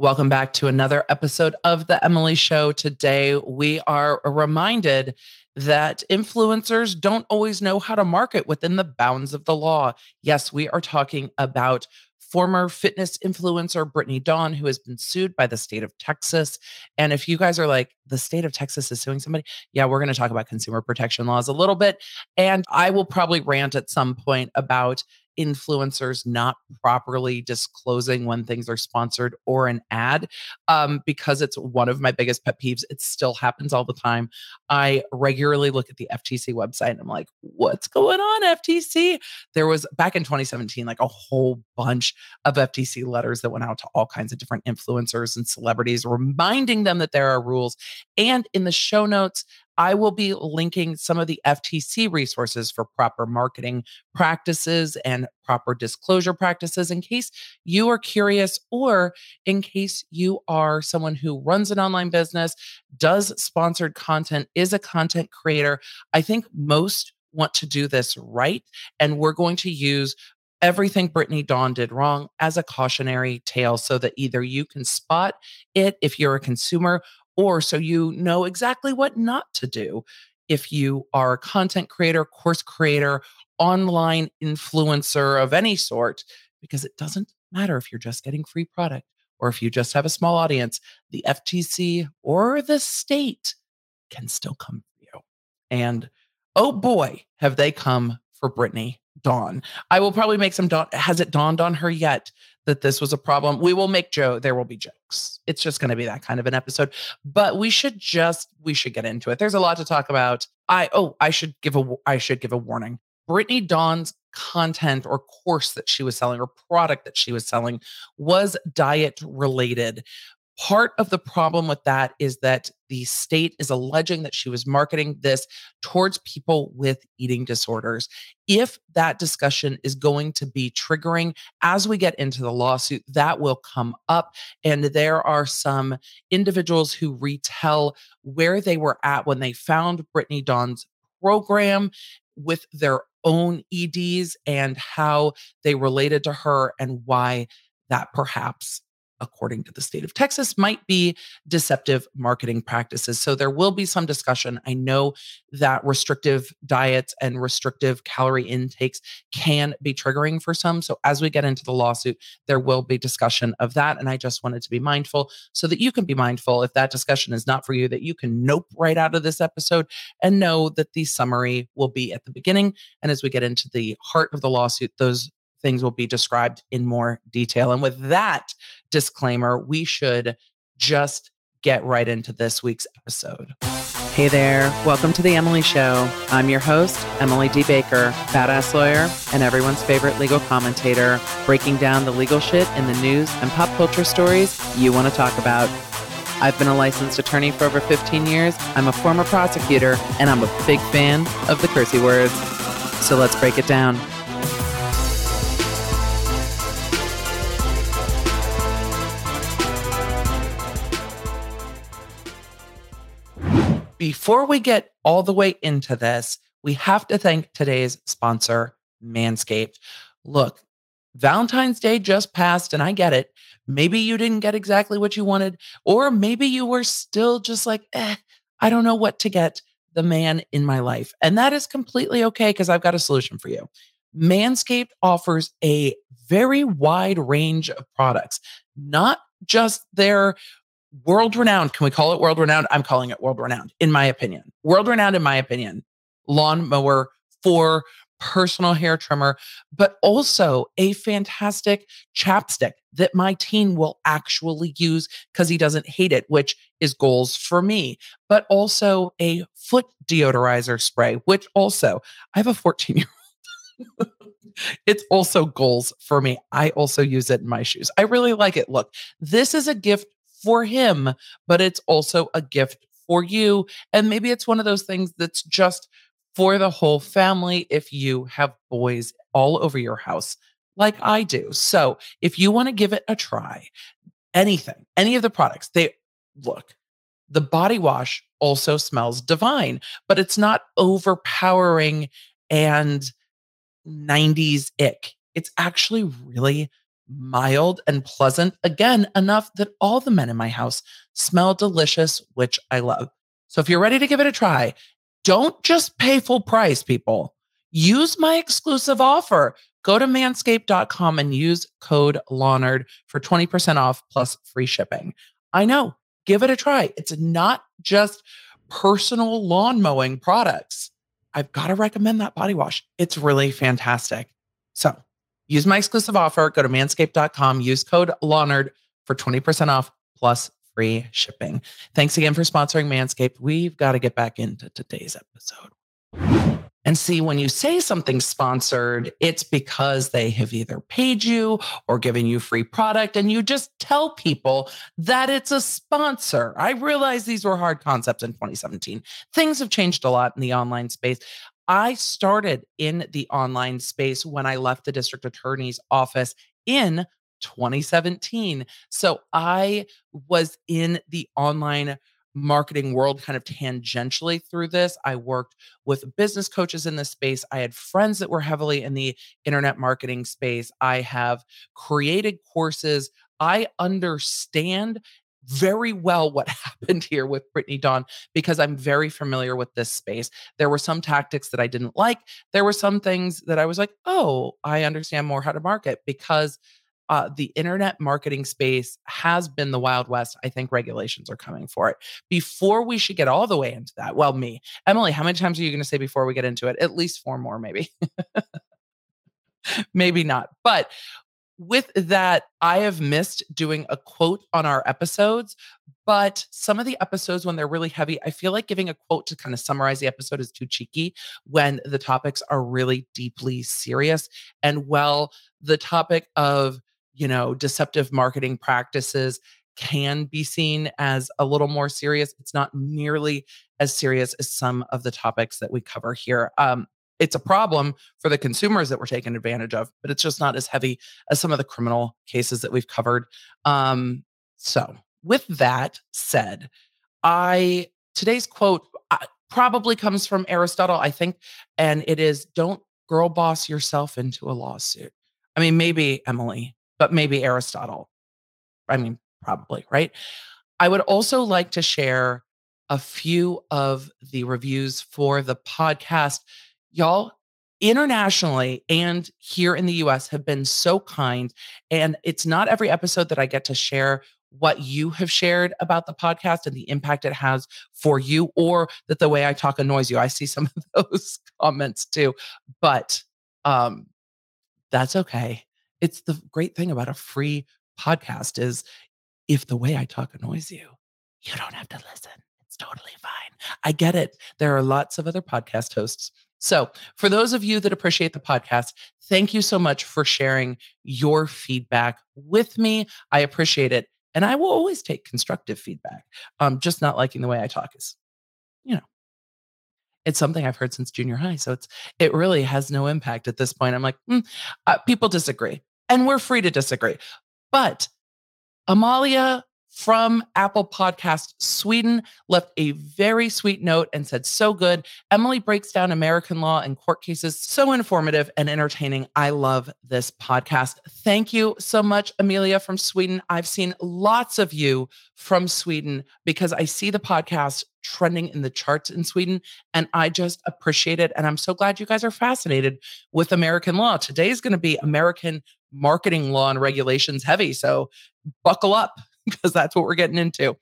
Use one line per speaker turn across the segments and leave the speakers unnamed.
Welcome back to another episode of The Emily Show. Today, we are reminded that influencers don't always know how to market within the bounds of the law. Yes, we are talking about former fitness influencer Brittany Dawn, who has been sued by the state of Texas. And if you guys are like, the state of Texas is suing somebody, yeah, we're going to talk about consumer protection laws a little bit. And I will probably rant at some point about influencers not properly disclosing when things are sponsored or an ad um, because it's one of my biggest pet peeves. It still happens all the time. I regularly look at the FTC website and I'm like, what's going on, FTC? There was back in 2017, like a whole bunch of FTC letters that went out to all kinds of different influencers and celebrities, reminding them that there are rules. And in the show notes, I will be linking some of the FTC resources for proper marketing practices and proper disclosure practices in case you are curious or in case you are someone who runs an online business, does sponsored content, is a content creator. I think most want to do this right. And we're going to use everything Brittany Dawn did wrong as a cautionary tale so that either you can spot it if you're a consumer or so you know exactly what not to do if you are a content creator, course creator, online influencer of any sort, because it doesn't matter if you're just getting free product or if you just have a small audience, the FTC or the state can still come for you. And oh boy, have they come for Brittany Dawn. I will probably make some dawn. Has it dawned on her yet that this was a problem? We will make Joe. There will be jokes. It's just going to be that kind of an episode. But we should just we should get into it. There's a lot to talk about. I oh I should give a I should give a warning. Brittany Dawn's content or course that she was selling or product that she was selling was diet related. Part of the problem with that is that the state is alleging that she was marketing this towards people with eating disorders. If that discussion is going to be triggering as we get into the lawsuit, that will come up. And there are some individuals who retell where they were at when they found Brittany Dawn's program with their own EDs and how they related to her and why that perhaps according to the state of Texas, might be deceptive marketing practices. So there will be some discussion. I know that restrictive diets and restrictive calorie intakes can be triggering for some. So as we get into the lawsuit, there will be discussion of that. And I just wanted to be mindful so that you can be mindful if that discussion is not for you, that you can nope right out of this episode and know that the summary will be at the beginning. And as we get into the heart of the lawsuit, those things will be described in more detail. And with that disclaimer, we should just get right into this week's episode. Hey there, welcome to The Emily Show. I'm your host, Emily D. Baker, badass lawyer and everyone's favorite legal commentator, breaking down the legal shit in the news and pop culture stories you want to talk about. I've been a licensed attorney for over 15 years. I'm a former prosecutor, and I'm a big fan of the cursey words. So let's break it down. Before we get all the way into this, we have to thank today's sponsor, Manscaped. Look, Valentine's Day just passed, and I get it. Maybe you didn't get exactly what you wanted, or maybe you were still just like, eh, I don't know what to get the man in my life. And that is completely okay because I've got a solution for you. Manscaped offers a very wide range of products, not just their world renowned. Can we call it world renowned? I'm calling it world renowned, in my opinion. World renowned, in my opinion. lawnmower for personal hair trimmer, but also a fantastic chapstick that my teen will actually use because he doesn't hate it, which is goals for me, but also a foot deodorizer spray, which also I have a 14 year old. it's also goals for me. I also use it in my shoes. I really like it. Look, this is a gift for him, but it's also a gift for you. And maybe it's one of those things that's just for the whole family if you have boys all over your house, like I do. So if you want to give it a try, anything, any of the products, they look, the body wash also smells divine, but it's not overpowering and 90s ick. It's actually really mild and pleasant, again, enough that all the men in my house smell delicious, which I love. So if you're ready to give it a try, don't just pay full price, people. Use my exclusive offer. Go to manscaped.com and use code LAWNERD for 20% off plus free shipping. I know, give it a try. It's not just personal lawn mowing products. I've got to recommend that body wash. It's really fantastic. So use my exclusive offer. Go to manscaped.com, use code LAWNERD for 20% off plus free shipping. Thanks again for sponsoring Manscaped. We've got to get back into today's episode. And see, when you say something sponsored, it's because they have either paid you or given you free product, and you just tell people that it's a sponsor. I realize these were hard concepts in 2017. Things have changed a lot in the online space. I started in the online space when I left the district attorney's office in 2017. So I was in the online marketing world kind of tangentially through this. I worked with business coaches in this space. I had friends that were heavily in the internet marketing space. I have created courses. I understand very well what happened here with Brittany Dawn because I'm very familiar with this space. There were some tactics that I didn't like. There were some things that I was like, oh, I understand more how to market because uh, the internet marketing space has been the Wild West. I think regulations are coming for it. Before we should get all the way into that, well, me, Emily, how many times are you going to say before we get into it? At least four more, maybe. maybe not. But with that, I have missed doing a quote on our episodes, but some of the episodes, when they're really heavy, I feel like giving a quote to kind of summarize the episode is too cheeky when the topics are really deeply serious. And well, the topic of you know, deceptive marketing practices can be seen as a little more serious. It's not nearly as serious as some of the topics that we cover here. Um, it's a problem for the consumers that we're taken advantage of, but it's just not as heavy as some of the criminal cases that we've covered. Um, so, with that said, I today's quote uh, probably comes from Aristotle, I think, and it is "Don't girl boss yourself into a lawsuit." I mean, maybe Emily but maybe Aristotle. I mean, probably, right? I would also like to share a few of the reviews for the podcast. Y'all, internationally and here in the US, have been so kind. And it's not every episode that I get to share what you have shared about the podcast and the impact it has for you, or that the way I talk annoys you. I see some of those comments too, but um, that's okay it's the great thing about a free podcast is if the way I talk annoys you, you don't have to listen. It's totally fine. I get it. There are lots of other podcast hosts. So, for those of you that appreciate the podcast, thank you so much for sharing your feedback with me. I appreciate it. And I will always take constructive feedback. Um, just not liking the way I talk is, you know, it's something I've heard since junior high. So it's it really has no impact at this point. I'm like, mm, uh, people disagree and we're free to disagree. But Amalia from Apple Podcast Sweden left a very sweet note and said, So good. Emily breaks down American law and court cases. So informative and entertaining. I love this podcast. Thank you so much, Amelia from Sweden. I've seen lots of you from Sweden because I see the podcast trending in the charts in Sweden and I just appreciate it. And I'm so glad you guys are fascinated with American law. Today is going to be American marketing law and regulations heavy. So buckle up because that's what we're getting into.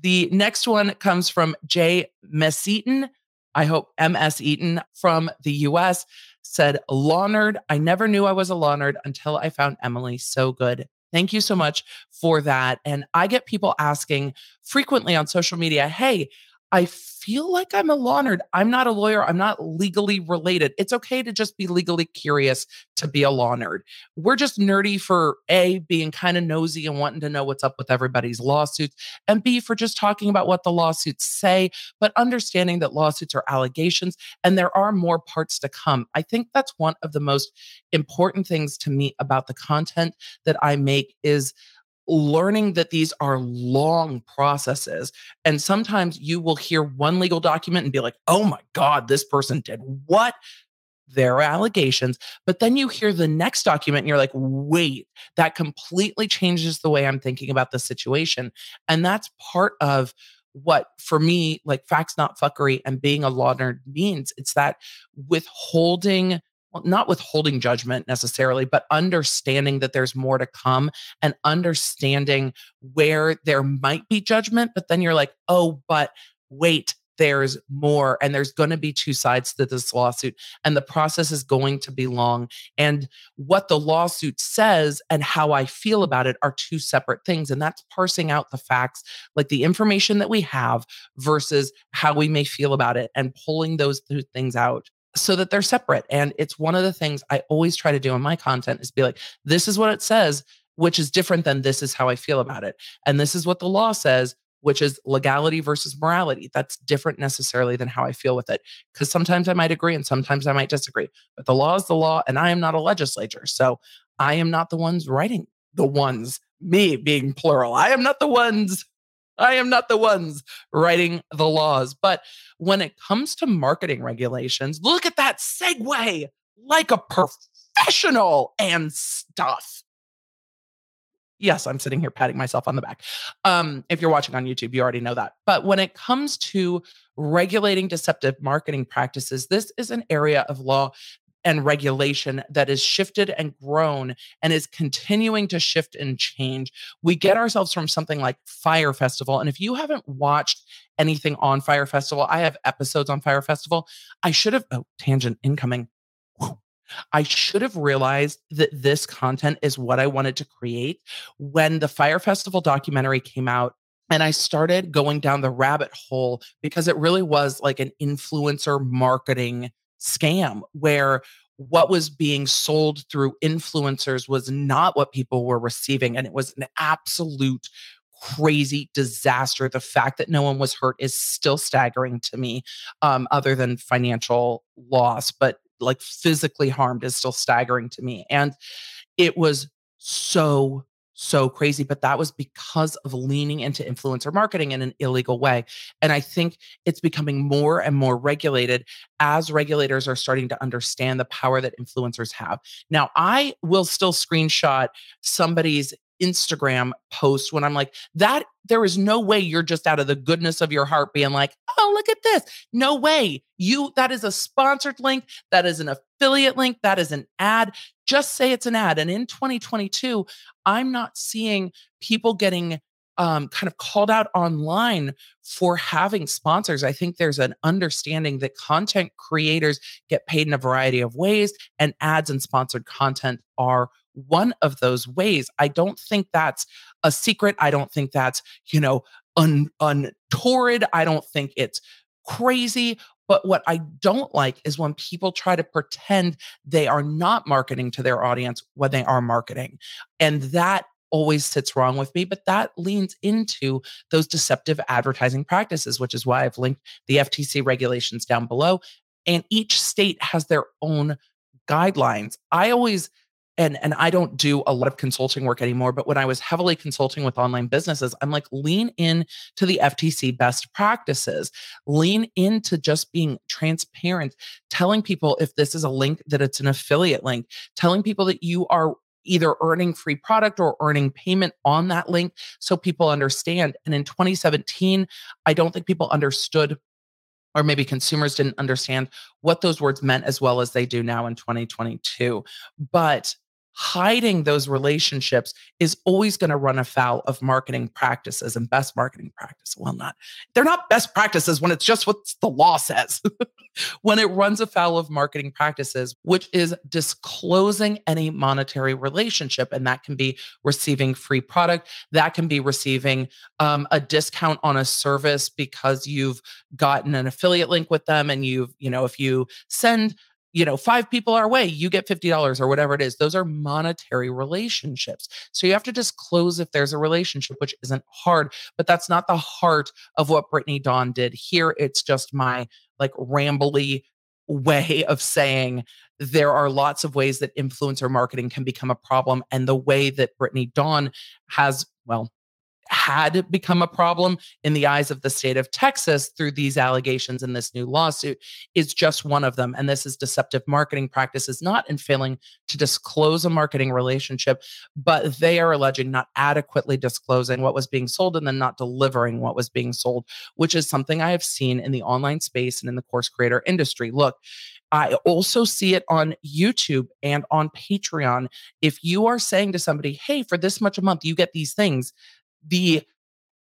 The next one comes from Jay Messeaton. I hope MS Eaton from the US said, Law nerd. I never knew I was a law nerd until I found Emily so good. Thank you so much for that. And I get people asking frequently on social media, hey, I feel like I'm a law nerd. I'm not a lawyer. I'm not legally related. It's okay to just be legally curious to be a law nerd. We're just nerdy for A, being kind of nosy and wanting to know what's up with everybody's lawsuits, and B, for just talking about what the lawsuits say, but understanding that lawsuits are allegations and there are more parts to come. I think that's one of the most important things to me about the content that I make is learning that these are long processes. And sometimes you will hear one legal document and be like, oh my God, this person did what? their allegations. But then you hear the next document and you're like, wait, that completely changes the way I'm thinking about the situation. And that's part of what for me like facts not fuckery and being a law nerd means it's that withholding well, not withholding judgment necessarily, but understanding that there's more to come and understanding where there might be judgment. But then you're like, oh, but wait, there's more and there's going to be two sides to this lawsuit and the process is going to be long and what the lawsuit says and how i feel about it are two separate things and that's parsing out the facts like the information that we have versus how we may feel about it and pulling those two things out so that they're separate and it's one of the things i always try to do in my content is be like this is what it says which is different than this is how i feel about it and this is what the law says which is legality versus morality. That's different necessarily than how I feel with it. Because sometimes I might agree and sometimes I might disagree. But the law is the law, and I am not a legislator. So I am not the ones writing the ones, me being plural. I am not the ones. I am not the ones writing the laws. But when it comes to marketing regulations, look at that segue like a professional and stuff yes, I'm sitting here patting myself on the back. Um, if you're watching on YouTube, you already know that. But when it comes to regulating deceptive marketing practices, this is an area of law and regulation that is shifted and grown and is continuing to shift and change. We get ourselves from something like Fire Festival. And if you haven't watched anything on Fire Festival, I have episodes on Fire Festival. I should have, oh, tangent incoming. I should have realized that this content is what I wanted to create when the Fire Festival documentary came out. And I started going down the rabbit hole because it really was like an influencer marketing scam where what was being sold through influencers was not what people were receiving. And it was an absolute crazy disaster. The fact that no one was hurt is still staggering to me, um, other than financial loss. But like physically harmed is still staggering to me. And it was so so crazy but that was because of leaning into influencer marketing in an illegal way and i think it's becoming more and more regulated as regulators are starting to understand the power that influencers have. Now i will still screenshot somebody's Instagram post when I'm like, that there is no way you're just out of the goodness of your heart being like, oh, look at this. No way. You, that is a sponsored link. That is an affiliate link. That is an ad. Just say it's an ad. And in 2022, I'm not seeing people getting um, kind of called out online for having sponsors. I think there's an understanding that content creators get paid in a variety of ways, and ads and sponsored content are one of those ways. I don't think that's a secret. I don't think that's, you know, un, untorrid. I don't think it's crazy. But what I don't like is when people try to pretend they are not marketing to their audience when they are marketing. And that always sits wrong with me, but that leans into those deceptive advertising practices, which is why I've linked the FTC regulations down below. And each state has their own guidelines. I always and and I don't do a lot of consulting work anymore, but when I was heavily consulting with online businesses, I'm like lean in to the FTC best practices. Lean into just being transparent, telling people if this is a link that it's an affiliate link, telling people that you are either earning free product or earning payment on that link so people understand. And in 2017, I don't think people understood or maybe consumers didn't understand what those words meant as well as they do now in 2022. But hiding those relationships is always going to run afoul of marketing practices and best marketing practice. Well, not, they're not best practices when it's just what the law says. when it runs afoul of marketing practices, which is disclosing any monetary relationship. And that can be receiving free product, that can be receiving um, a discount on a service because you've gotten an affiliate link with them. And you've, you know, if you send you know, five people our way, you get $50 or whatever it is. Those are monetary relationships. So you have to disclose if there's a relationship, which isn't hard, but that's not the heart of what Brittany Dawn did. Here, it's just my like rambly way of saying there are lots of ways that influencer marketing can become a problem. And the way that Brittany Dawn has, well, had become a problem in the eyes of the state of Texas through these allegations in this new lawsuit is just one of them. And this is deceptive marketing practices, not in failing to disclose a marketing relationship, but they are alleging not adequately disclosing what was being sold and then not delivering what was being sold, which is something I have seen in the online space and in the course creator industry. Look, I also see it on YouTube and on Patreon. If you are saying to somebody, hey, for this much a month, you get these things, the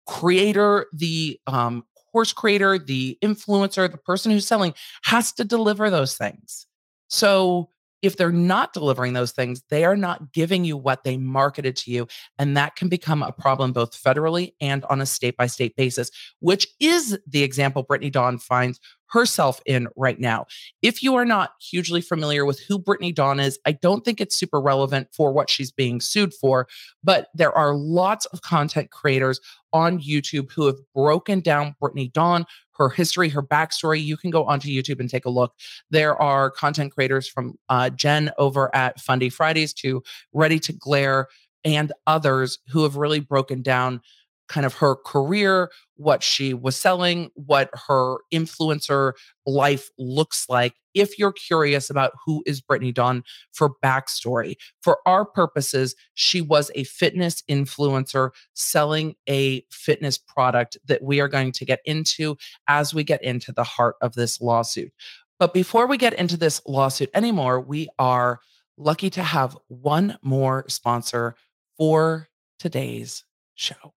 creator, the um, course creator, the influencer, the person who's selling has to deliver those things. So if they're not delivering those things, they are not giving you what they marketed to you. And that can become a problem both federally and on a state by state basis, which is the example Brittany Dawn finds herself in right now. If you are not hugely familiar with who Brittany Dawn is, I don't think it's super relevant for what she's being sued for, but there are lots of content creators on YouTube who have broken down Brittany Dawn, her history, her backstory. You can go onto YouTube and take a look. There are content creators from uh, Jen over at Fundie Fridays to Ready to Glare and others who have really broken down kind of her career, what she was selling, what her influencer life looks like. If you're curious about who is Brittany Dawn for backstory, for our purposes, she was a fitness influencer selling a fitness product that we are going to get into as we get into the heart of this lawsuit. But before we get into this lawsuit anymore, we are lucky to have one more sponsor for today's show.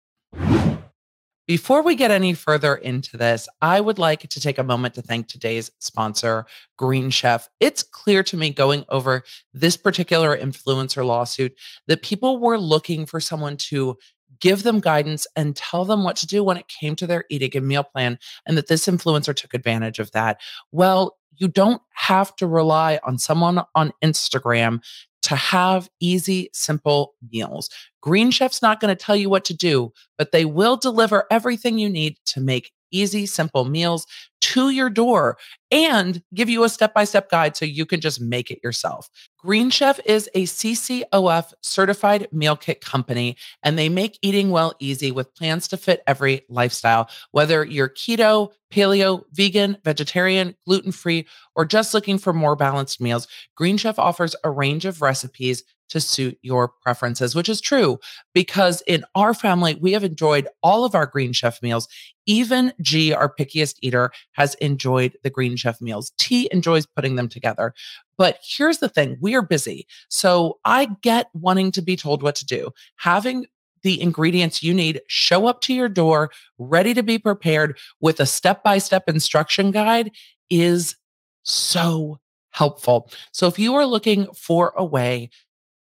Before we get any further into this, I would like to take a moment to thank today's sponsor, Green Chef. It's clear to me going over this particular influencer lawsuit that people were looking for someone to give them guidance and tell them what to do when it came to their eating and meal plan, and that this influencer took advantage of that. Well, you don't have to rely on someone on Instagram to have easy, simple meals. Green Chef's not going to tell you what to do, but they will deliver everything you need to make easy, simple meals to your door and give you a step by step guide so you can just make it yourself. Green Chef is a CCOF certified meal kit company, and they make eating well easy with plans to fit every lifestyle. Whether you're keto, paleo, vegan, vegetarian, gluten free, or just looking for more balanced meals, Green Chef offers a range of recipes to suit your preferences, which is true because in our family, we have enjoyed all of our Green Chef meals. Even G, our pickiest eater, has enjoyed the Green Chef meals. T enjoys putting them together. But here's the thing we are busy. So I get wanting to be told what to do. Having the ingredients you need show up to your door, ready to be prepared with a step by step instruction guide is so helpful. So if you are looking for a way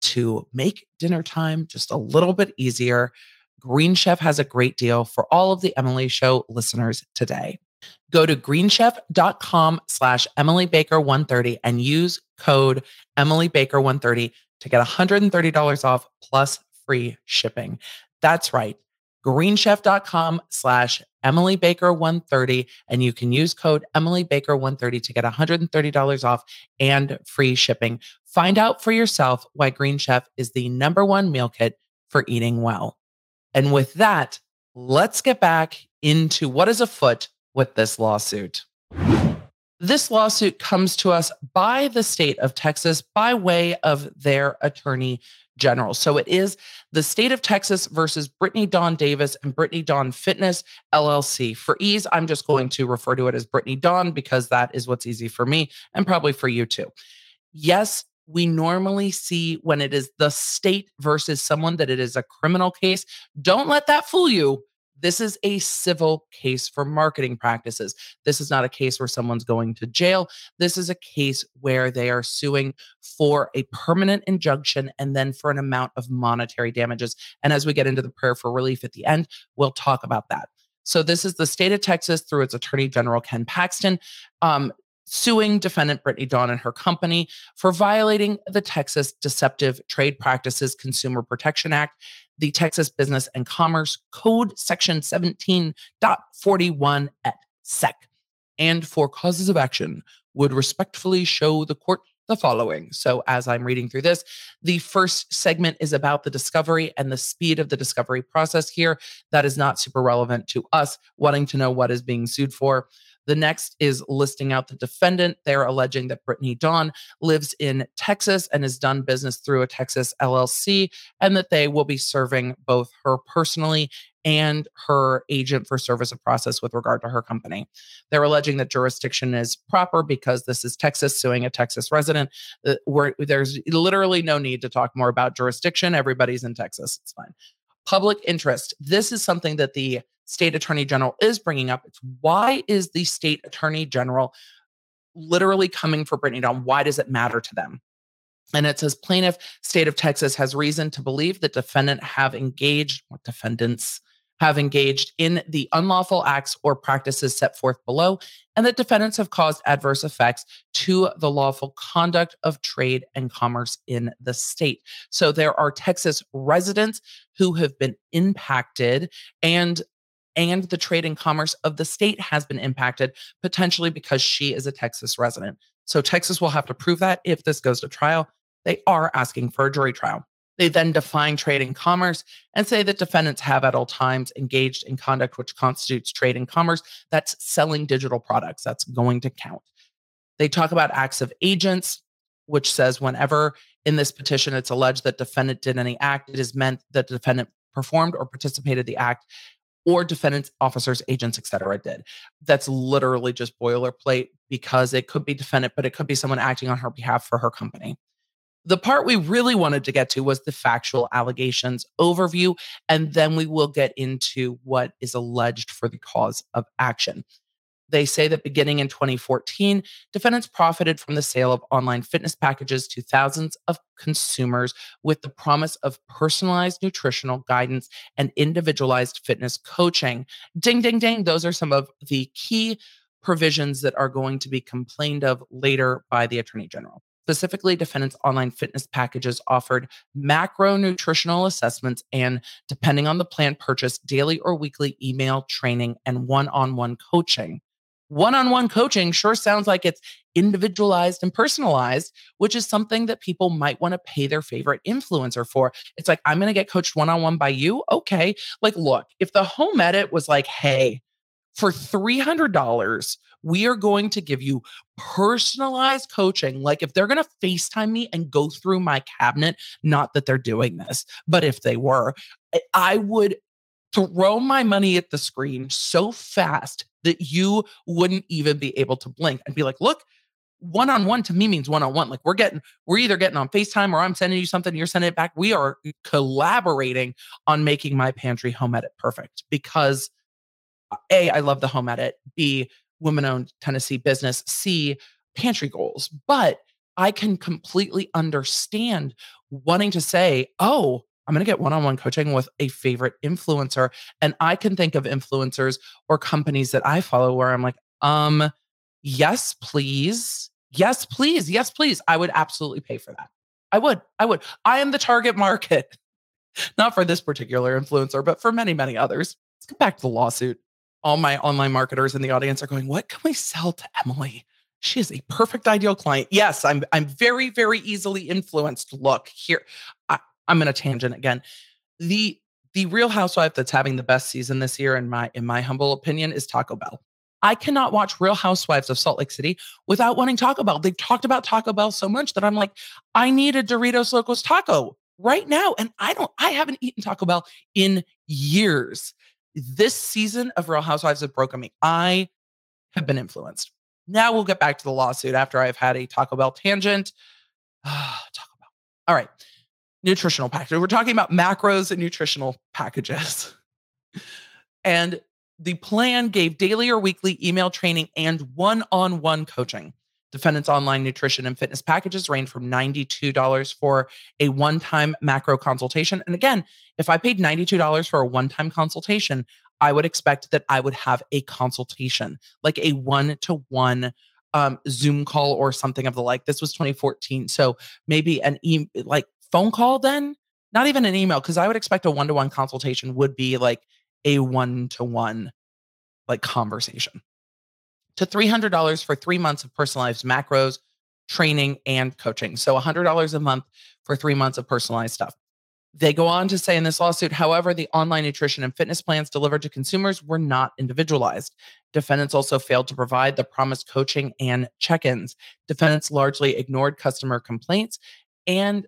to make dinner time just a little bit easier, Green Chef has a great deal for all of the Emily Show listeners today. Go to greenchef.com slash Emily Baker 130 and use code Emily Baker 130 to get $130 off plus free shipping. That's right. Greenchef.com slash Emily Baker 130 and you can use code Emily Baker 130 to get $130 off and free shipping. Find out for yourself why Green Chef is the number one meal kit for eating well. And with that, let's get back into what is afoot with this lawsuit. This lawsuit comes to us by the state of Texas by way of their attorney general. So it is the state of Texas versus Brittany Dawn Davis and Brittany Dawn Fitness LLC. For ease, I'm just going to refer to it as Brittany Dawn because that is what's easy for me and probably for you too. Yes, we normally see when it is the state versus someone that it is a criminal case. Don't let that fool you. This is a civil case for marketing practices. This is not a case where someone's going to jail. This is a case where they are suing for a permanent injunction and then for an amount of monetary damages. And as we get into the prayer for relief at the end, we'll talk about that. So, this is the state of Texas through its Attorney General Ken Paxton. Um, suing defendant Brittany Dawn and her company for violating the Texas Deceptive Trade Practices Consumer Protection Act, the Texas Business and Commerce Code, Section 17.41 et seq, and for causes of action would respectfully show the court the following. So, as I'm reading through this, the first segment is about the discovery and the speed of the discovery process here. That is not super relevant to us wanting to know what is being sued for. The next is listing out the defendant. They're alleging that Brittany Dawn lives in Texas and has done business through a Texas LLC, and that they will be serving both her personally and her agent for service of process with regard to her company. They're alleging that jurisdiction is proper because this is Texas suing a Texas resident. Uh, where there's literally no need to talk more about jurisdiction. Everybody's in Texas. It's fine. Public interest. This is something that the state attorney general is bringing up. It's why is the state attorney general literally coming for Brittany Dawn? Why does it matter to them? And it says plaintiff state of Texas has reason to believe that defendant have engaged what defendants have engaged in the unlawful acts or practices set forth below, and that defendants have caused adverse effects to the lawful conduct of trade and commerce in the state. So there are Texas residents who have been impacted and and the trade and commerce of the state has been impacted potentially because she is a Texas resident. So Texas will have to prove that if this goes to trial. They are asking for a jury trial. They then define trade and commerce and say that defendants have at all times engaged in conduct which constitutes trade and commerce. That's selling digital products. That's going to count. They talk about acts of agents, which says whenever in this petition it's alleged that defendant did any act, it is meant that the defendant performed or participated the act or defendants, officers, agents, etc. did. That's literally just boilerplate because it could be defendant, but it could be someone acting on her behalf for her company. The part we really wanted to get to was the factual allegations overview, and then we will get into what is alleged for the cause of action. They say that beginning in 2014, defendants profited from the sale of online fitness packages to thousands of consumers with the promise of personalized nutritional guidance and individualized fitness coaching. Ding, ding, ding. Those are some of the key provisions that are going to be complained of later by the Attorney General. Specifically, defendants' online fitness packages offered macro nutritional assessments and, depending on the plan purchased, daily or weekly email training and one on one coaching one on one coaching sure sounds like it's individualized and personalized, which is something that people might want to pay their favorite influencer for. It's like, I'm going to get coached one on one by you. Okay. Like, look, if the home edit was like, hey, for $300, we are going to give you personalized coaching. Like, if they're going to FaceTime me and go through my cabinet, not that they're doing this, but if they were, I would throw my money at the screen so fast that you wouldn't even be able to blink and be like, look, one on one to me means one on one. Like we're getting, we're either getting on FaceTime or I'm sending you something, you're sending it back. We are collaborating on making my pantry home edit perfect because A, I love the home edit. B, women owned Tennessee business. C, pantry goals. But I can completely understand wanting to say, oh, I'm going to get one on one coaching with a favorite influencer. And I can think of influencers or companies that I follow where I'm like, um, yes, please. Yes, please. Yes, please. I would absolutely pay for that. I would. I would. I am the target market, not for this particular influencer, but for many, many others. Let's get back to the lawsuit. All my online marketers in the audience are going, What can we sell to Emily? She is a perfect ideal client. Yes, I'm I'm very, very easily influenced. Look, here, I, I'm in a tangent again. The the Real Housewife that's having the best season this year, in my in my humble opinion, is Taco Bell. I cannot watch Real Housewives of Salt Lake City without wanting Taco Bell. They've talked about Taco Bell so much that I'm like, I need a Doritos Locos taco right now. And I don't, I haven't eaten Taco Bell in years. This season of Real Housewives have broken me. I have been influenced. Now we'll get back to the lawsuit after I've had a Taco Bell tangent. Taco Bell. All right nutritional package. We're talking about macros and nutritional packages. and the plan gave daily or weekly email training and one on one coaching. Defendants' online nutrition and fitness packages range from $92 for a one time macro consultation. And again, if I paid $92 for a one time consultation, I would expect that I would have a consultation, like a one to one Zoom call or something of the like. This was 2014. So maybe an e like phone call then, not even an email, because I would expect a one to one consultation would be like a one to one like conversation. To $300 for three months of personalized macros, training, and coaching. So $100 a month for three months of personalized stuff. They go on to say in this lawsuit, however, the online nutrition and fitness plans delivered to consumers were not individualized. Defendants also failed to provide the promised coaching and check ins. Defendants largely ignored customer complaints and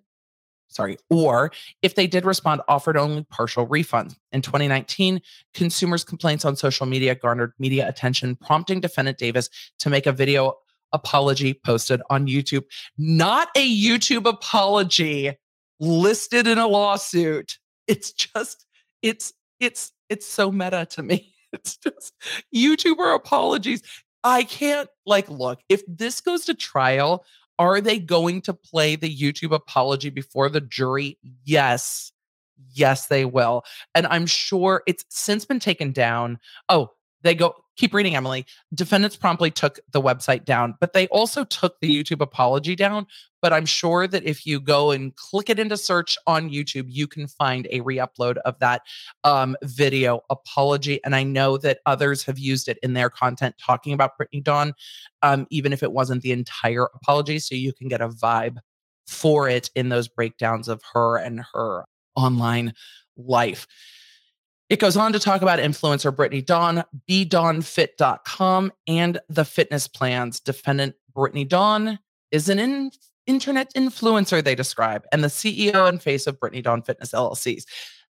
sorry, or if they did respond, offered only partial refunds. In 2019, consumers' complaints on social media garnered media attention, prompting defendant Davis to make a video apology posted on YouTube. Not a YouTube apology listed in a lawsuit. It's just, it's, it's, it's so meta to me. It's just YouTuber apologies. I can't like look, if this goes to trial, are they going to play the YouTube apology before the jury? Yes. Yes, they will. And I'm sure it's since been taken down. Oh, they go keep reading emily. Defendants promptly took the website down but they also took the youtube apology down. But i'm sure that if you go and click it into search on youtube you can find a re-upload of that um, video apology. And i know that others have used it in their content talking about brittany dawn um, even if it wasn't the entire apology. So you can get a vibe for it in those breakdowns of her and her online life it goes on to talk about influencer Brittany Dawn, bedawnfit.com, and the fitness plans. Defendant Brittany Dawn is an in- internet influencer, they describe, and the CEO and face of Brittany Dawn Fitness LLCs.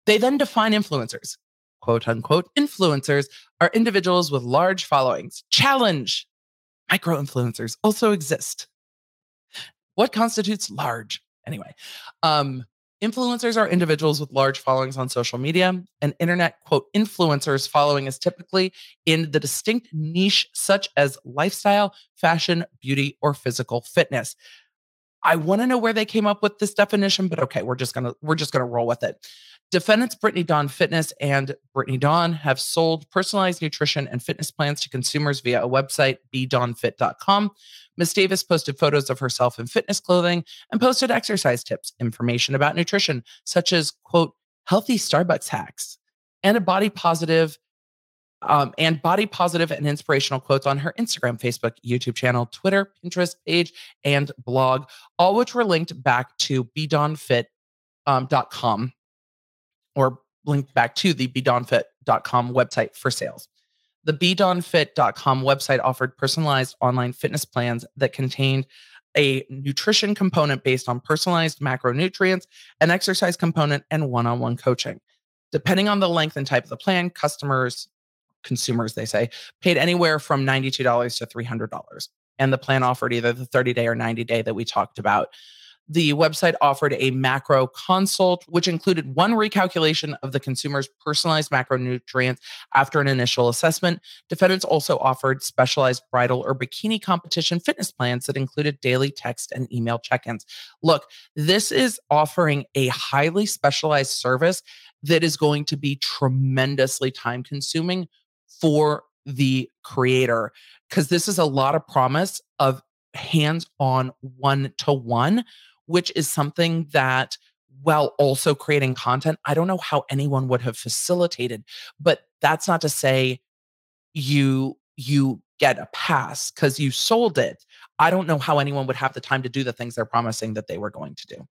They then define influencers. Quote unquote, influencers are individuals with large followings. Challenge! Micro influencers also exist. What constitutes large? Anyway, um, Influencers are individuals with large followings on social media. An internet quote influencers following is typically in the distinct niche such as lifestyle, fashion, beauty, or physical fitness. I want to know where they came up with this definition, but okay, we're just gonna we're just gonna roll with it. Defendants Brittany Dawn Fitness and Brittany Dawn have sold personalized nutrition and fitness plans to consumers via a website, bedawnfit.com. Ms. Davis posted photos of herself in fitness clothing and posted exercise tips, information about nutrition, such as, quote, healthy Starbucks hacks, and a body positive um, and body positive and inspirational quotes on her Instagram, Facebook, YouTube channel, Twitter, Pinterest page, and blog, all which were linked back to bedawnfit.com um, or linked back to the bedawnfit.com website for sales. The bedawnfit.com website offered personalized online fitness plans that contained a nutrition component based on personalized macronutrients, an exercise component, and one on one coaching. Depending on the length and type of the plan, customers, consumers, they say, paid anywhere from $92 to $300. And the plan offered either the 30 day or 90 day that we talked about. The website offered a macro consult, which included one recalculation of the consumer's personalized macronutrients after an initial assessment. Defendants also offered specialized bridal or bikini competition fitness plans that included daily text and email check ins. Look, this is offering a highly specialized service that is going to be tremendously time consuming for the creator because this is a lot of promise of hands on one to one which is something that while also creating content, I don't know how anyone would have facilitated, but that's not to say you you get a pass cuz you sold it. I don't know how anyone would have the time to do the things they're promising that they were going to do.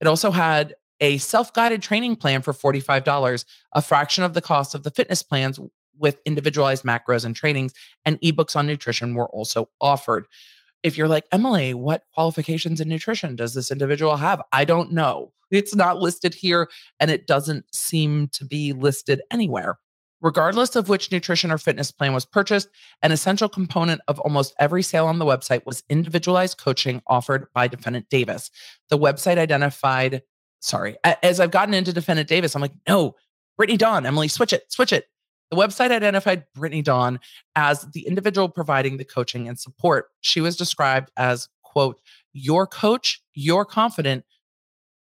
It also had a self-guided training plan for $45, a fraction of the cost of the fitness plans with individualized macros and trainings and ebooks on nutrition were also offered if you're like, Emily, what qualifications in nutrition does this individual have? I don't know. It's not listed here and it doesn't seem to be listed anywhere. Regardless of which nutrition or fitness plan was purchased, an essential component of almost every sale on the website was individualized coaching offered by defendant Davis. The website identified, sorry, as I've gotten into defendant Davis, I'm like, no, Brittany Dawn, Emily, switch it, switch it. The website identified Brittany Dawn as the individual providing the coaching and support. She was described as, quote, your coach, your confident,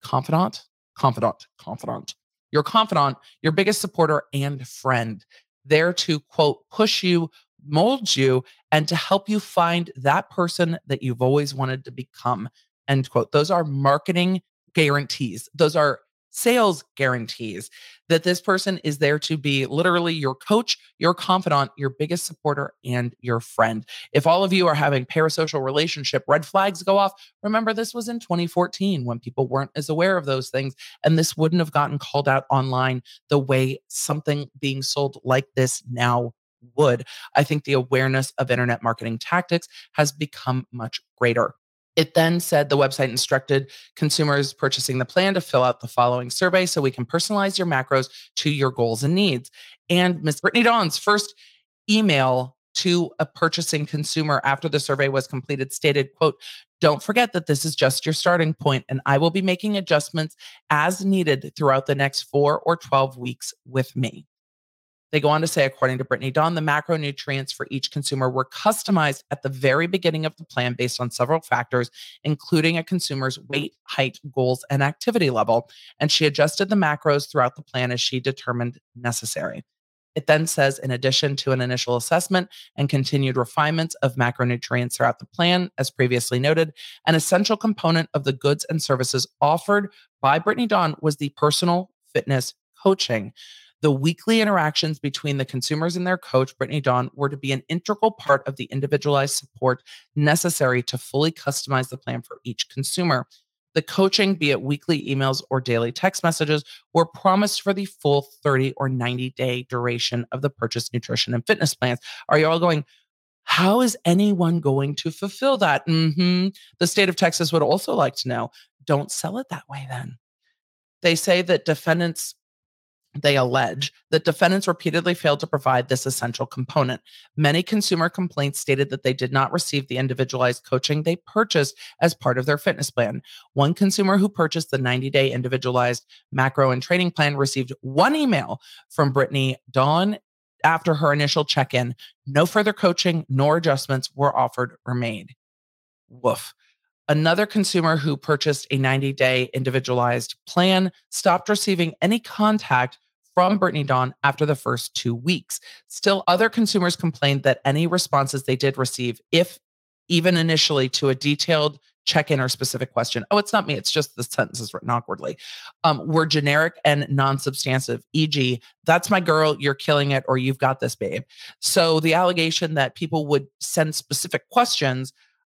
confidant, confidant, confidant, your confidant, your biggest supporter and friend, there to, quote, push you, mold you, and to help you find that person that you've always wanted to become, end quote. Those are marketing guarantees. Those are sales guarantees that this person is there to be literally your coach, your confidant, your biggest supporter, and your friend. If all of you are having parasocial relationship red flags go off, remember this was in 2014 when people weren't as aware of those things. And this wouldn't have gotten called out online the way something being sold like this now would. I think the awareness of internet marketing tactics has become much greater. It then said the website instructed consumers purchasing the plan to fill out the following survey so we can personalize your macros to your goals and needs. And Miss Brittany Dawn's first email to a purchasing consumer after the survey was completed stated, quote, don't forget that this is just your starting point and I will be making adjustments as needed throughout the next 4 or 12 weeks with me. They go on to say, according to Brittany Dawn, the macronutrients for each consumer were customized at the very beginning of the plan based on several factors, including a consumer's weight, height, goals, and activity level. And she adjusted the macros throughout the plan as she determined necessary. It then says, in addition to an initial assessment and continued refinements of macronutrients throughout the plan, as previously noted, an essential component of the goods and services offered by Brittany Dawn was the personal fitness coaching. The weekly interactions between the consumers and their coach, Brittany Dawn, were to be an integral part of the individualized support necessary to fully customize the plan for each consumer. The coaching, be it weekly emails or daily text messages, were promised for the full 30 or 90 day duration of the purchase nutrition and fitness plans. Are you all going, how is anyone going to fulfill that? Mm-hmm. The state of Texas would also like to know. Don't sell it that way then. They say that defendants they allege that defendants repeatedly failed to provide this essential component. Many consumer complaints stated that they did not receive the individualized coaching they purchased as part of their fitness plan. One consumer who purchased the 90 day individualized macro and training plan received one email from Brittany Dawn after her initial check in. No further coaching nor adjustments were offered or made. Woof. Another consumer who purchased a 90 day individualized plan stopped receiving any contact from Brittany Dawn after the first two weeks. Still, other consumers complained that any responses they did receive, if even initially to a detailed check in or specific question, oh, it's not me, it's just the sentence is written awkwardly, um, were generic and non substantive, e.g., that's my girl, you're killing it, or you've got this, babe. So the allegation that people would send specific questions.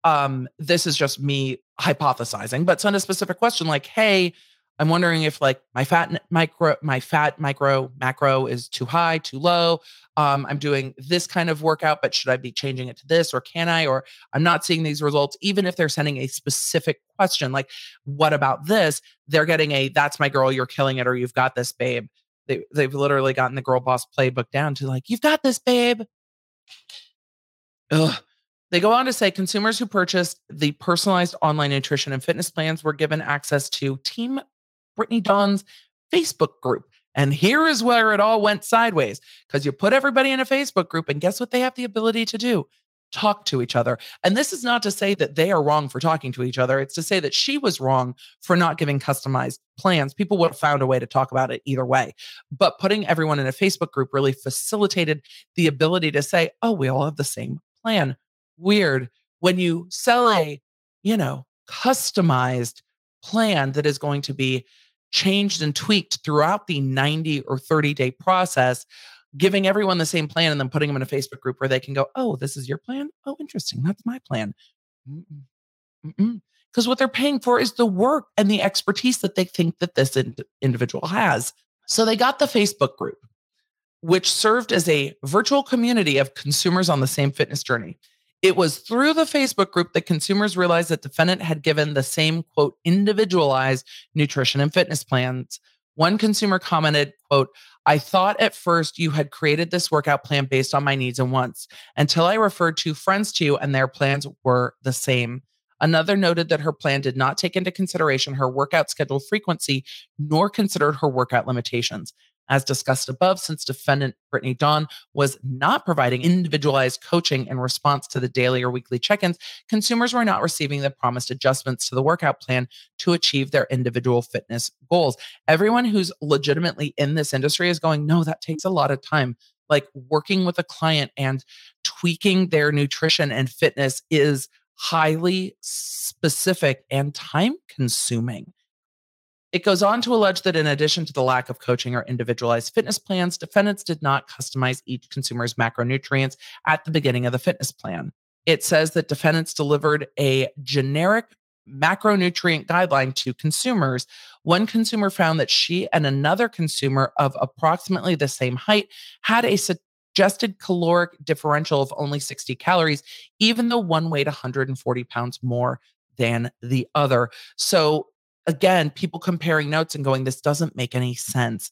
Um, this is just me hypothesizing, but send a specific question like, hey, I'm wondering if like my fat micro, my fat micro macro is too high, too low. Um, I'm doing this kind of workout, but should I be changing it to this or can I? Or I'm not seeing these results, even if they're sending a specific question like, what about this? They're getting a that's my girl, you're killing it, or you've got this, babe. They, they've literally gotten the girl boss playbook down to like, you've got this, babe. Ugh. They go on to say consumers who purchased the personalized online nutrition and fitness plans were given access to team Brittany Dawn's Facebook group. And here is where it all went sideways because you put everybody in a Facebook group, and guess what they have the ability to do? Talk to each other. And this is not to say that they are wrong for talking to each other. It's to say that she was wrong for not giving customized plans. People would have found a way to talk about it either way. But putting everyone in a Facebook group really facilitated the ability to say, oh, we all have the same plan. Weird. When you sell a, you know, customized plan that is going to be changed and tweaked throughout the 90 or 30 day process, giving everyone the same plan and then putting them in a Facebook group where they can go, oh, this is your plan? Oh, interesting. That's my plan. Because what they're paying for is the work and the expertise that they think that this ind- individual has. So they got the Facebook group, which served as a virtual community of consumers on the same fitness journey. It was through the Facebook group that consumers realized that defendant had given the same quote individualized nutrition and fitness plans. One consumer commented, quote, I thought at first you had created this workout plan based on my needs and wants until I referred two friends to you and their plans were the same. Another noted that her plan did not take into consideration her workout schedule frequency nor considered her workout limitations. As discussed above, since defendant Brittany Dawn was not providing individualized coaching in response to the daily or weekly check ins, consumers were not receiving the promised adjustments to the workout plan to achieve their individual fitness goals. Everyone who's legitimately in this industry is going, no, that takes a lot of time. Like working with a client and tweaking their nutrition and fitness is highly specific and time consuming It goes on to allege that in addition to the lack of coaching or individualized fitness plans, defendants did not customize each consumer's macronutrients at the beginning of the fitness plan. It says that defendants delivered a generic macronutrient guideline to consumers. One consumer found that she and another consumer of approximately the same height had a suggested caloric differential of only 60 calories, even though one weighed 140 pounds more than the other. So, again, people comparing notes and going, this doesn't make any sense.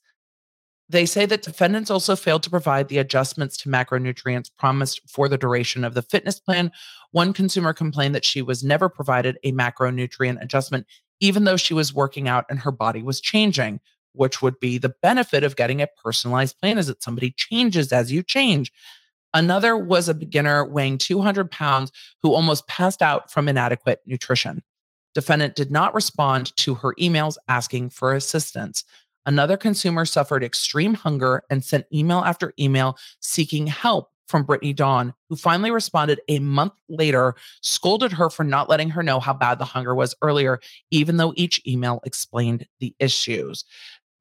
They say that defendants also failed to provide the adjustments to macronutrients promised for the duration of the fitness plan. One consumer complained that she was never provided a macronutrient adjustment, even though she was working out and her body was changing, which would be the benefit of getting a personalized plan is that somebody changes as you change. Another was a beginner weighing 200 pounds who almost passed out from inadequate nutrition. Defendant did not respond to her emails asking for assistance. Another consumer suffered extreme hunger and sent email after email seeking help from Brittany Dawn, who finally responded a month later, scolded her for not letting her know how bad the hunger was earlier, even though each email explained the issues.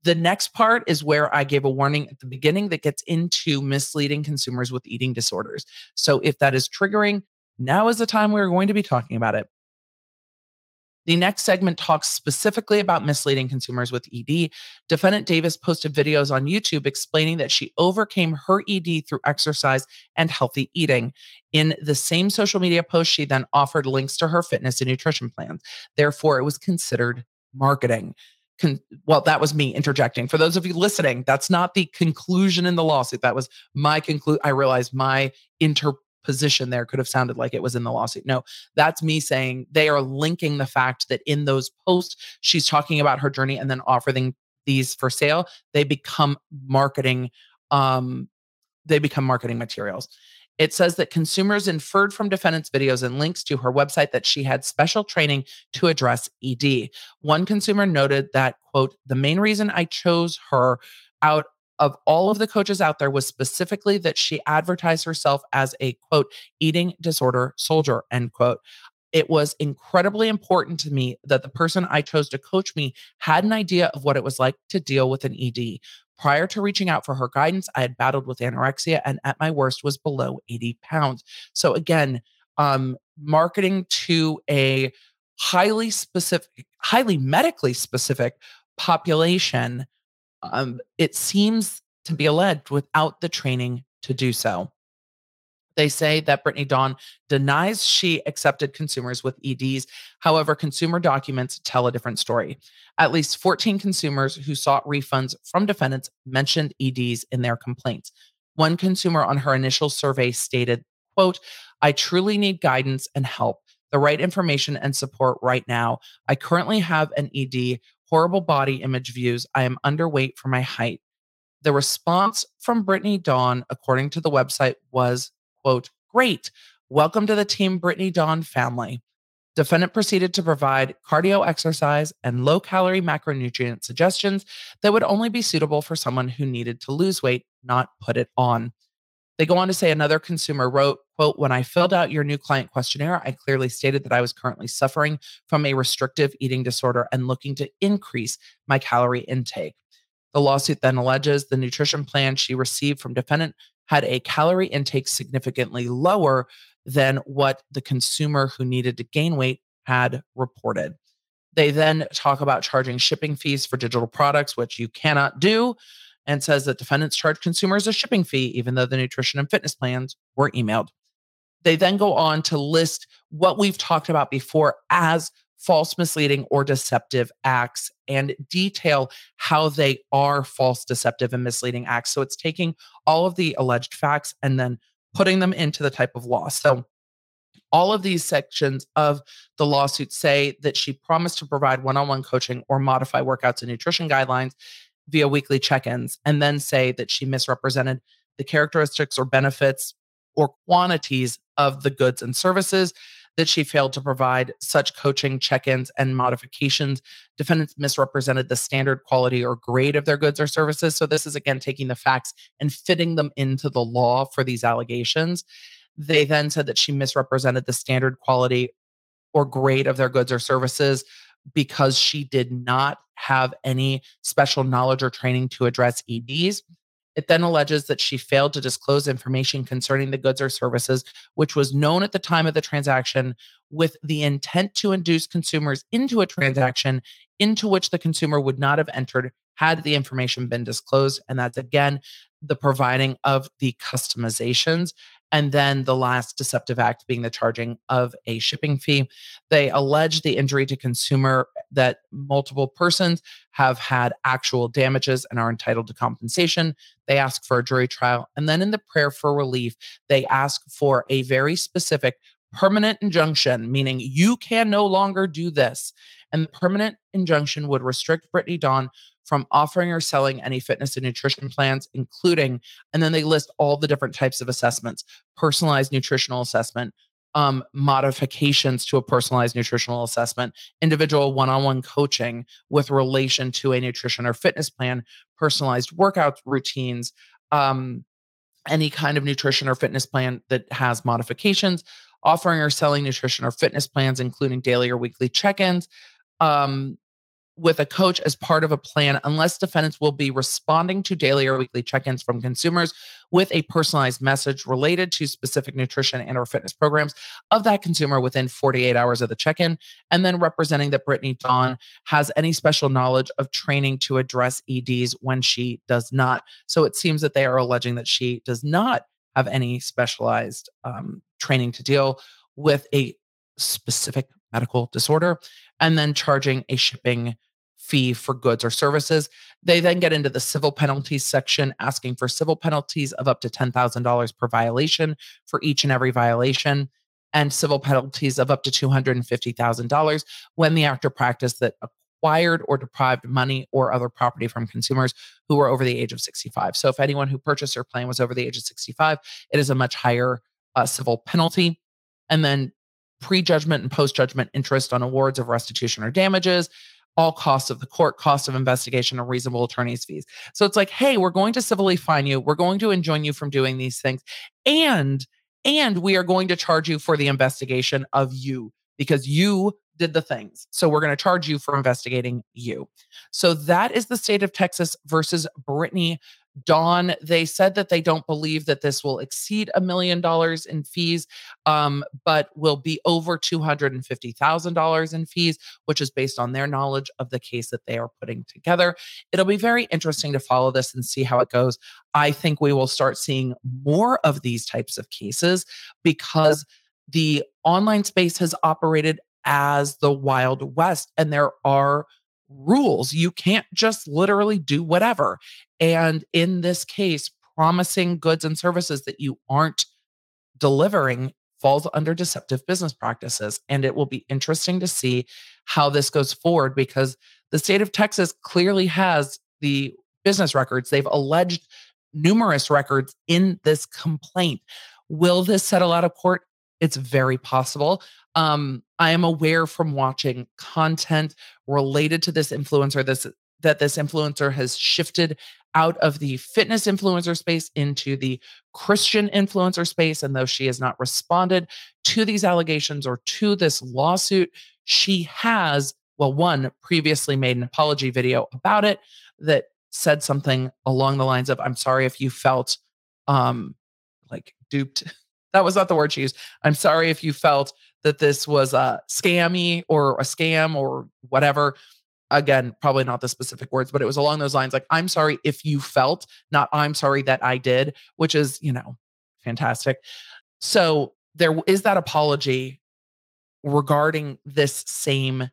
The next part is where I gave a warning at the beginning that gets into misleading consumers with eating disorders. So if that is triggering, now is the time we're going to be talking about it. The next segment talks specifically about misleading consumers with ED. Defendant Davis posted videos on YouTube explaining that she overcame her ED through exercise and healthy eating. In the same social media post, she then offered links to her fitness and nutrition plans. Therefore, it was considered marketing. Con- well, that was me interjecting. For those of you listening, that's not the conclusion in the lawsuit. That was my conclude. I realized my inter position there could have sounded like it was in the lawsuit. No, that's me saying they are linking the fact that in those posts, she's talking about her journey and then offering these for sale. They become marketing, um, they become marketing materials. It says that consumers inferred from defendants' videos and links to her website that she had special training to address ED. One consumer noted that, quote, the main reason I chose her out of all of the coaches out there was specifically that she advertised herself as a quote eating disorder soldier end quote it was incredibly important to me that the person I chose to coach me had an idea of what it was like to deal with an ED. Prior to reaching out for her guidance, I had battled with anorexia and at my worst was below 80 pounds. So again, um, marketing to a highly specific, highly medically specific population um, it seems to be alleged without the training to do so. They say that Brittany Dawn denies she accepted consumers with EDs. However, consumer documents tell a different story. At least 14 consumers who sought refunds from defendants mentioned EDs in their complaints. One consumer on her initial survey stated, quote, I truly need guidance and help, the right information and support right now. I currently have an ED horrible body image views. I am underweight for my height. The response from Brittany Dawn, according to the website, was, quote, great. Welcome to the Team Brittany Dawn family. Defendant proceeded to provide cardio exercise and low calorie macronutrient suggestions that would only be suitable for someone who needed to lose weight, not put it on. They go on to say another consumer wrote, quote, when I filled out your new client questionnaire, I clearly stated that I was currently suffering from a restrictive eating disorder and looking to increase my calorie intake. The lawsuit then alleges the nutrition plan she received from defendant had a calorie intake significantly lower than what the consumer who needed to gain weight had reported. They then talk about charging shipping fees for digital products, which you cannot do and says that defendants charge consumers a shipping fee, even though the nutrition and fitness plans were emailed. They then go on to list what we've talked about before as false, misleading, or deceptive acts and detail how they are false, deceptive, and misleading acts. So it's taking all of the alleged facts and then putting them into the type of law. So all of these sections of the lawsuit say that she promised to provide one on one coaching or modify workouts and nutrition guidelines via weekly check ins and then say that she misrepresented the characteristics or benefits or quantities of the goods and services, that she failed to provide such coaching check ins and modifications. Defendants misrepresented the standard quality or grade of their goods or services. So, this is again taking the facts and fitting them into the law for these allegations. They then said that she misrepresented the standard quality or grade of their goods or services because she did not have any special knowledge or training to address EDs. It then alleges that she failed to disclose information concerning the goods or services, which was known at the time of the transaction, with the intent to induce consumers into a transaction into which the consumer would not have entered had the information been disclosed. And that's again the providing of the customizations. And then the last deceptive act being the charging of a shipping fee. They allege the injury to consumer that multiple persons have had actual damages and are entitled to compensation. They ask for a jury trial. And then in the prayer for relief, they ask for a very specific permanent injunction, meaning you can no longer do this. And the permanent injunction would restrict Brittany Dawn from offering or selling any fitness and nutrition plans, including, and then they list all the different types of assessments personalized nutritional assessment, um, modifications to a personalized nutritional assessment, individual one on one coaching with relation to a nutrition or fitness plan, personalized workout routines, um, any kind of nutrition or fitness plan that has modifications, offering or selling nutrition or fitness plans, including daily or weekly check ins. Um, with a coach as part of a plan unless defendants will be responding to daily or weekly check-ins from consumers with a personalized message related to specific nutrition and or fitness programs of that consumer within 48 hours of the check-in and then representing that Brittany Dawn has any special knowledge of training to address EDs when she does not. So it seems that they are alleging that she does not have any specialized um, training to deal with a specific medical disorder and then charging a shipping fee for goods or services. They then get into the civil penalties section, asking for civil penalties of up to $10,000 per violation for each and every violation, and civil penalties of up to $250,000 when the actor practiced that acquired or deprived money or other property from consumers who were over the age of 65. So if anyone who purchased their plan was over the age of 65, it is a much higher uh, civil penalty. And then prejudgment and post-judgment interest on awards of restitution or damages, all costs of the court, cost of investigation, and reasonable attorney's fees. So it's like, hey, we're going to civilly fine you. We're going to enjoin you from doing these things. And and we are going to charge you for the investigation of you because you did the things. So we're going to charge you for investigating you. So that is the state of Texas versus Brittany Dawn, they said that they don't believe that this will exceed a million dollars in fees, um, but will be over $250,000 in fees, which is based on their knowledge of the case that they are putting together. It'll be very interesting to follow this and see how it goes. I think we will start seeing more of these types of cases because the online space has operated as the Wild West, and there are rules. You can't just literally do whatever. And in this case, promising goods and services that you aren't delivering falls under deceptive business practices. And it will be interesting to see how this goes forward because the state of Texas clearly has the business records. They've alleged numerous records in this complaint. Will this settle out of court? It's very possible. Um, I am aware from watching content related to this influencer this that this influencer has shifted out of the fitness influencer space into the Christian influencer space. And though she has not responded to these allegations or to this lawsuit, she has, well, one, previously made an apology video about it that said something along the lines of, I'm sorry if you felt um like duped. that was not the word she used. I'm sorry if you felt that this was a scammy or a scam or whatever. Again, probably not the specific words, but it was along those lines like, I'm sorry if you felt, not I'm sorry that I did, which is, you know, fantastic. So there is that apology regarding this same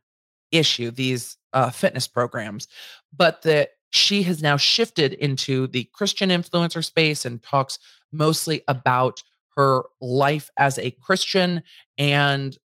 issue, these uh, fitness programs, but that she has now shifted into the Christian influencer space and talks mostly about her life as a Christian. And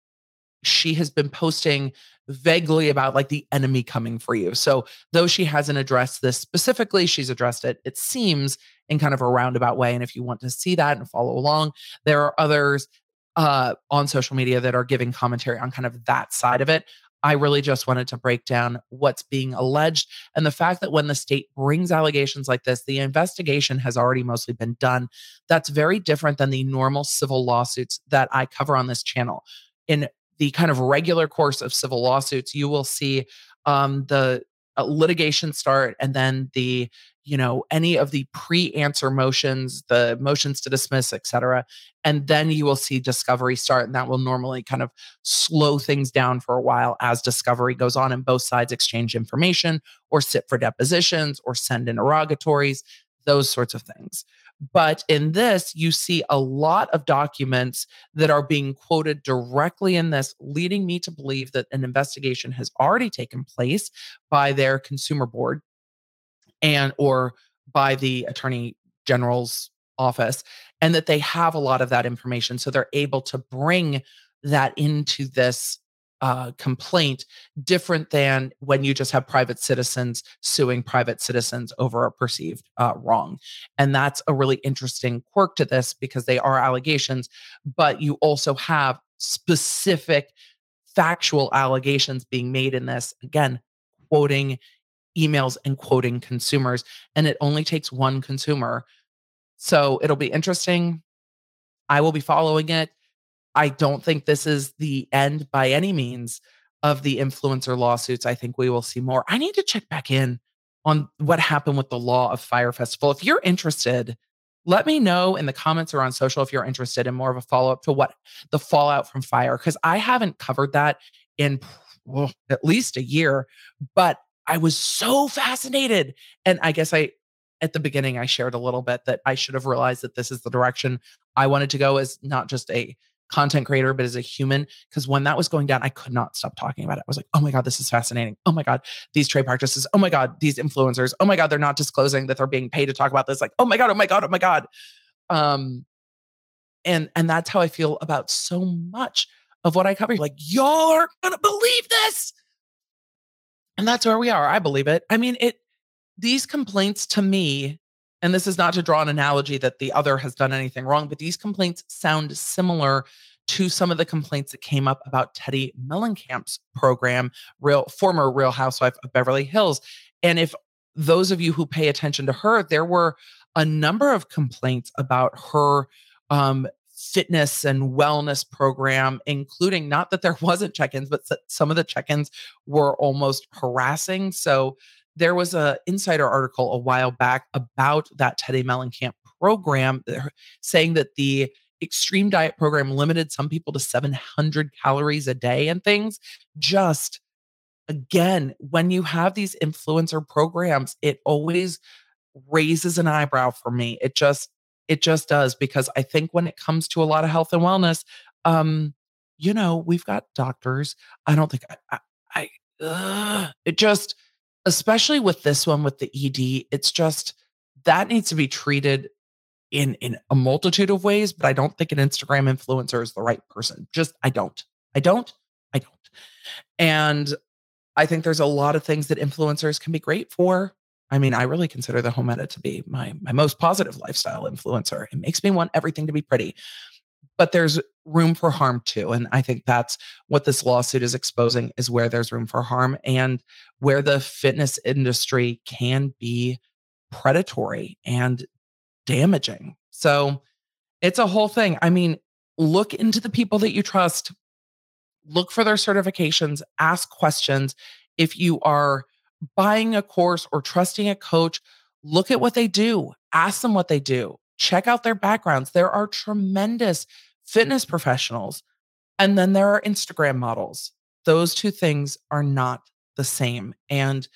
she has been posting vaguely about like the enemy coming for you. So, though she hasn't addressed this specifically, she's addressed it, it seems, in kind of a roundabout way. And if you want to see that and follow along, there are others uh, on social media that are giving commentary on kind of that side of it. I really just wanted to break down what's being alleged and the fact that when the state brings allegations like this, the investigation has already mostly been done. That's very different than the normal civil lawsuits that I cover on this channel. In the kind of regular course of civil lawsuits, you will see um, the uh, litigation start and then the you know any of the pre-answer motions the motions to dismiss etc and then you will see discovery start and that will normally kind of slow things down for a while as discovery goes on and both sides exchange information or sit for depositions or send interrogatories those sorts of things. But in this, you see a lot of documents that are being quoted directly in this, leading me to believe that an investigation has already taken place by their consumer board and or by the attorney general's office and that they have a lot of that information so they're able to bring that into this uh, complaint different than when you just have private citizens suing private citizens over a perceived uh, wrong. And that's a really interesting quirk to this because they are allegations, but you also have specific factual allegations being made in this. Again, quoting emails and quoting consumers, and it only takes one consumer. So it'll be interesting. I will be following it. I don't think this is the end by any means of the influencer lawsuits. I think we will see more. I need to check back in on what happened with the law of Fyre Festival. If you're interested, let me know in the comments or on social if you're interested in more of a follow up to what the fallout from Fyre, because I haven't covered that in well, at least a year, but I was so fascinated. And I guess I, at the beginning, I shared a little bit that I should have realized that this is the direction I wanted to go as not just a content creator, but as a human. Because when that was going down, I could not stop talking about it. I was like, oh my God, this is fascinating. Oh my God, these trade practices. Oh my God, these influencers. Oh my God, they're not disclosing that they're being paid to talk about this. Like, oh my God, oh my God, oh my God. Um, and and that's how I feel about so much of what I cover. Like, y'all aren't gonna believe this. And that's where we are. I believe it. I mean, it these complaints to me and this is not to draw an analogy that the other has done anything wrong, but these complaints sound similar to some of the complaints that came up about Teddi Mellencamp's program, real former Real Housewife of Beverly Hills. And if those of you who pay attention to her, there were a number of complaints about her um, fitness and wellness program, including not that there wasn't check ins, but some of the check ins were almost harassing. So there was a insider article a while back about that Teddi Mellencamp program saying that the extreme diet program limited some people to 700 calories a day and things just again when you have these influencer programs it always raises an eyebrow for me it just it just does because i think when it comes to a lot of health and wellness um you know we've got doctors i don't think i i, I it just especially with this one with the ED, it's just that needs to be treated in in a multitude of ways, but I don't think an Instagram influencer is the right person. Just I don't. I don't. I don't. And I think there's a lot of things that influencers can be great for. I mean, I really consider the home edit to be my my most positive lifestyle influencer. It makes me want everything to be pretty but there's room for harm too and i think that's what this lawsuit is exposing is where there's room for harm and where the fitness industry can be predatory and damaging. So it's a whole thing. I mean look into the people that you trust look for their certifications ask questions. If you are buying a course or trusting a coach look at what they do ask them what they do check out their backgrounds. There are tremendous fitness professionals. And then there are Instagram models. Those two things are not the same. And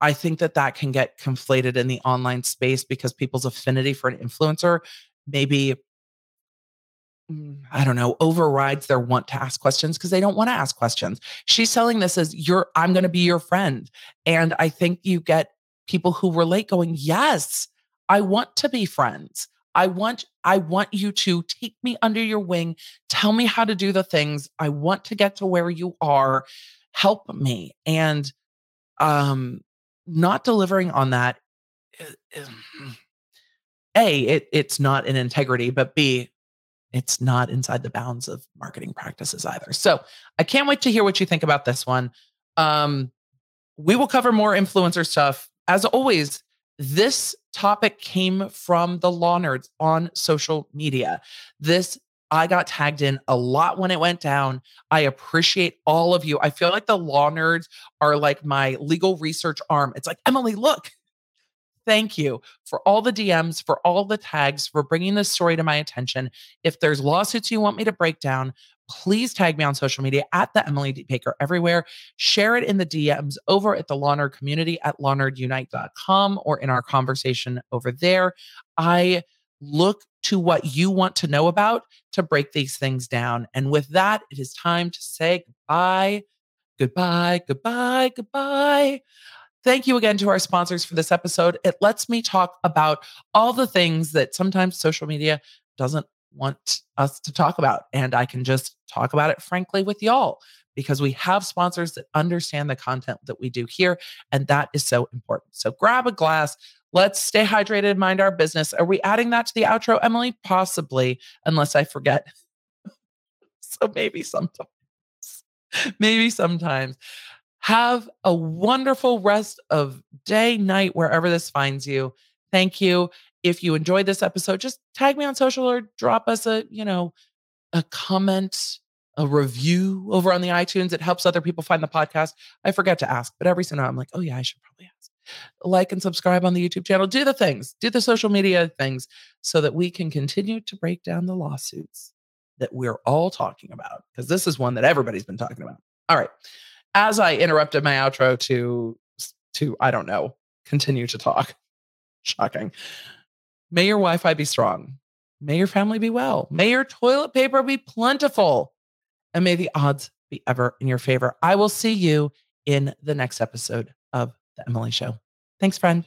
I think that that can get conflated in the online space because people's affinity for an influencer maybe I don't know, overrides their want to ask questions because they don't want to ask questions. She's selling this as you're I'm going to be your friend. And I think you get people who relate going, "Yes, I want to be friends. I want I want you to take me under your wing, tell me how to do the things. I want to get to where you are. Help me." And um not delivering on that mm, a it, it's not in integrity but b it's not inside the bounds of marketing practices either so i can't wait to hear what you think about this one um we will cover more influencer stuff as always this topic came from the law nerds on social media. This I got tagged in a lot when it went down. I appreciate all of you. I feel like the law nerds are like my legal research arm. It's like, Emily, look, thank you for all the DMs, for all the tags, for bringing this story to my attention. If there's lawsuits you want me to break down, please tag me on social media at the Emily D. Baker everywhere. Share it in the DMs over at the Law Nerd community at lawnerdunite.com or in our conversation over there. I look to what you want to know about to break these things down. And with that, it is time to say goodbye, goodbye, goodbye, goodbye. Thank you again to our sponsors for this episode. It lets me talk about all the things that sometimes social media doesn't want us to talk about. And I can just talk about it frankly with y'all because we have sponsors that understand the content that we do here. And that is so important. So grab a glass. Let's stay hydrated, mind our business. Are we adding that to the outro, Emily? Possibly, unless I forget. so maybe sometimes. Maybe sometimes. Have a wonderful rest of day, night, wherever this finds you. Thank you. If you enjoyed this episode, just tag me on social or drop us a, you know, a comment, a review over on the iTunes. It helps other people find the podcast. I forget to ask, but every single I'm like, oh yeah, I should probably ask. Like and subscribe on the YouTube channel. Do the things, do the social media things so that we can continue to break down the lawsuits that we're all talking about. Because this is one that everybody's been talking about. All right as I interrupted my outro to to I don't know, continue to talk. Shocking. May your Wi-Fi be strong. May your family be well. May your toilet paper be plentiful. And may the odds be ever in your favor. I will see you in the next episode of The Emily Show. Thanks, friend.